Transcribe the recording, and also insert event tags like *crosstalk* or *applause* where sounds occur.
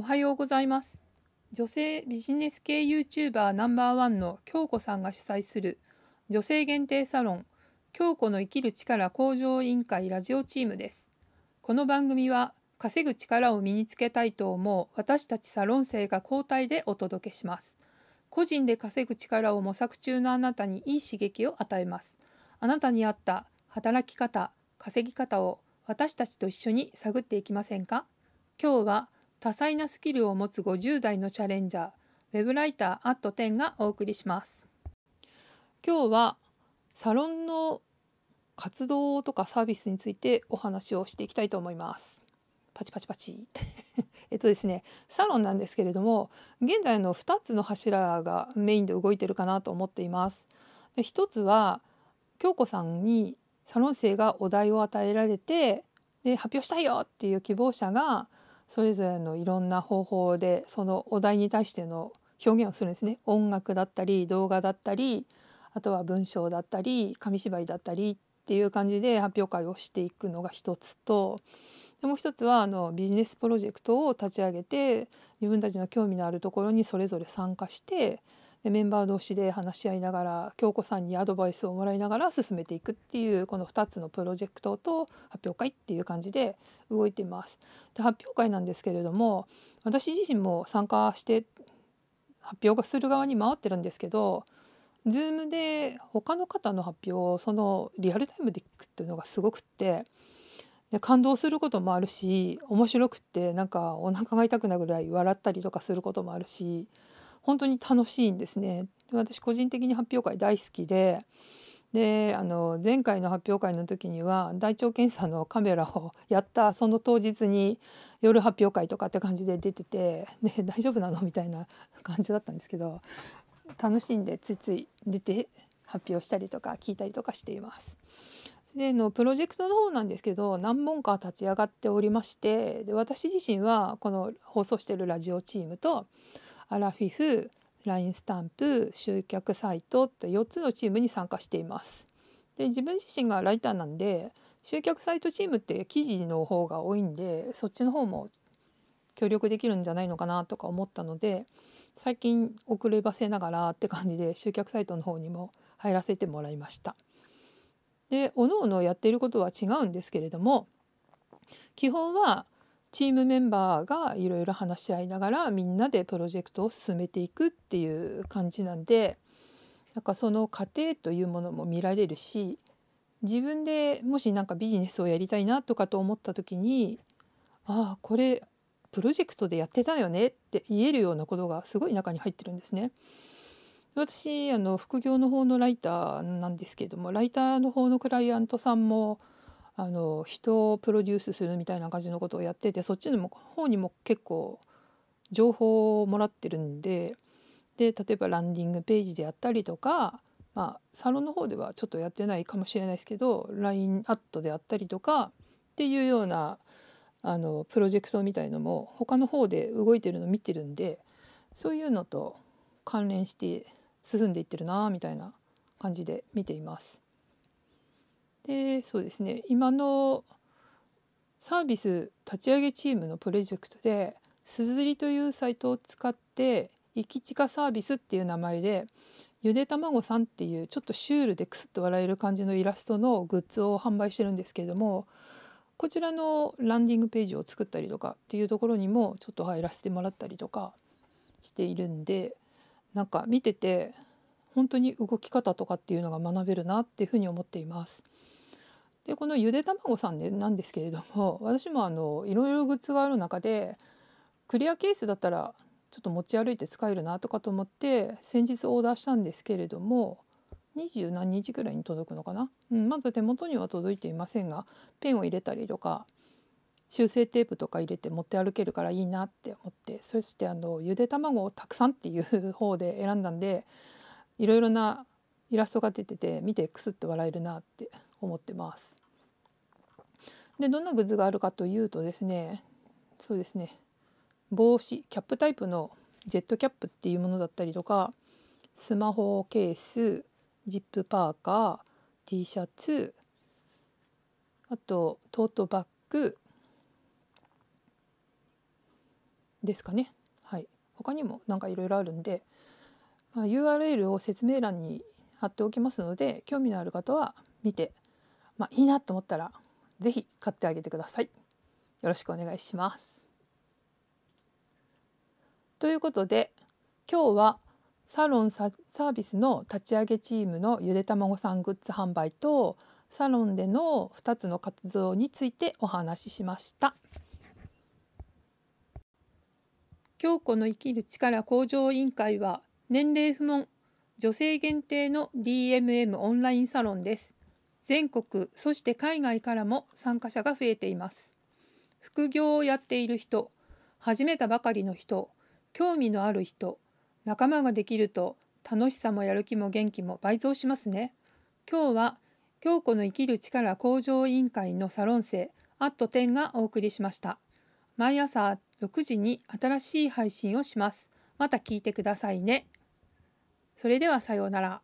おはようございます。女性ビジネス系 YouTuber ナンバーワンの京子さんが主催する女性限定サロン京子の生きる力向上委員会ラジオチームです。この番組は稼ぐ力を身につけたいと思う私たちサロン生が交代でお届けします。個人で稼ぐ力を模索中のあなたにいい刺激を与えます。あなたに合った働き方稼ぎ方を私たちと一緒に探っていきませんか？今日は多彩なスキルを持つ50代のチャレンジャーウェブライターアット10がお送りします。今日はサロンの活動とかサービスについてお話をしていきたいと思います。パチパチパチ *laughs* えっとですねサロンなんですけれども現在の2つの柱がメインで動いてるかなと思っています。で1つは京子さんにサロン生がお題を与えられてで発表したいよっていう希望者がそれぞれのいろんな方法でそのお題に対しての表現をするんですね。音楽だったり動画だったりあとは文章だったり紙芝居だったりっていう感じで発表会をしていくのが一つとでもう一つはあのビジネスプロジェクトを立ち上げて自分たちの興味のあるところにそれぞれ参加してでメンバー同士で話し合いながら京子さんにアドバイスをもらいながら進めていくっていうこの2つのプロジェクトと発表会っていう感じで動いています。で発表会なんですけれども私自身も参加して発表がする側に回ってるんですけど Zoom で他の方の発表をそのリアルタイムで聞くっていうのがすごくってで感動することもあるし面白くってなんかお腹が痛くなるぐらい笑ったりとかすることもあるし本当に楽しいんですね。私個人的に発表会大好きでであの前回の発表会の時には大腸検査のカメラをやったその当日に夜発表会とかって感じで出てて、ね、大丈夫なのみたいな感じだったんですけど楽しんでついつい出て発表したりとか聞いたりとかしています。でのプロジェクトの方なんですけど何本か立ち上がっておりましてで私自身はこの放送してるラジオチームとアラフィフ LINE スタンプ集客サイトって4つのチームに参加しています。で自分自身がライターなんで集客サイトチームって記事の方が多いんでそっちの方も協力できるんじゃないのかなとか思ったので最近遅ればせながらって感じで集客サイトの方にも入らせてもらいました。で各々やっていることは違うんですけれども基本はチームメンバーがいろいろ話し合いながらみんなでプロジェクトを進めていくっていう感じなんでなんかその過程というものも見られるし自分でもし何かビジネスをやりたいなとかと思った時にああこれプロジェクトでやってたよねって言えるようなことがすごい中に入ってるんですね。私あの副業の方のライターなんですけどもライターの方のクライアントさんもあの人をプロデュースするみたいな感じのことをやっててそっちの方にも結構情報をもらってるんでで例えばランディングページであったりとか、まあ、サロンの方ではちょっとやってないかもしれないですけど LINE アットであったりとかっていうようなあのプロジェクトみたいのも他の方で動いてるの見てるんでそういうのと関連して進んでいってるなみたいな感じで見ています。そうですね今のサービス立ち上げチームのプロジェクトで「すずり」というサイトを使って「駅近サービス」っていう名前でゆでたまごさんっていうちょっとシュールでクスッと笑える感じのイラストのグッズを販売してるんですけれどもこちらのランディングページを作ったりとかっていうところにもちょっと入らせてもらったりとかしているんでなんか見てて本当に動き方とかっていうのが学べるなっていうふうに思っています。でこのゆで卵さんでなんですけれども *laughs* 私もあのいろいろグッズがある中でクリアケースだったらちょっと持ち歩いて使えるなとかと思って先日オーダーしたんですけれども20何日ぐらいに届くのかな、うん、まだ手元には届いていませんがペンを入れたりとか修正テープとか入れて持って歩けるからいいなって思ってそしてあのゆで卵をたくさんっていう方で選んだんでいろいろなイラストが出てて見てクスッと笑えるなって思ってます。でどんなグッズがあるかというとですねそうですね帽子キャップタイプのジェットキャップっていうものだったりとかスマホケースジップパーカー T シャツあとトートバッグですかね。はい、他にもなんかいろいろあるんで、まあ、URL を説明欄に貼っておきますので興味のある方は見て、まあ、いいなと思ったら是非買ってあげてください。よろしくお願いします。ということで今日はサロンサービスの立ち上げチームのゆでたまごさんグッズ販売とサロンでの2つの活動についてお話ししました。京子の生きる力向上委員会は年齢不問女性限定の DMM オンラインサロンです。全国そして海外からも参加者が増えています。副業をやっている人、始めたばかりの人、興味のある人仲間ができると楽しさもやる気も元気も倍増しますね今日は京子の生きる力向上委員会のサロン生アット10がお送りしました毎朝6時に新しい配信をしますまた聞いてくださいねそれではさようなら。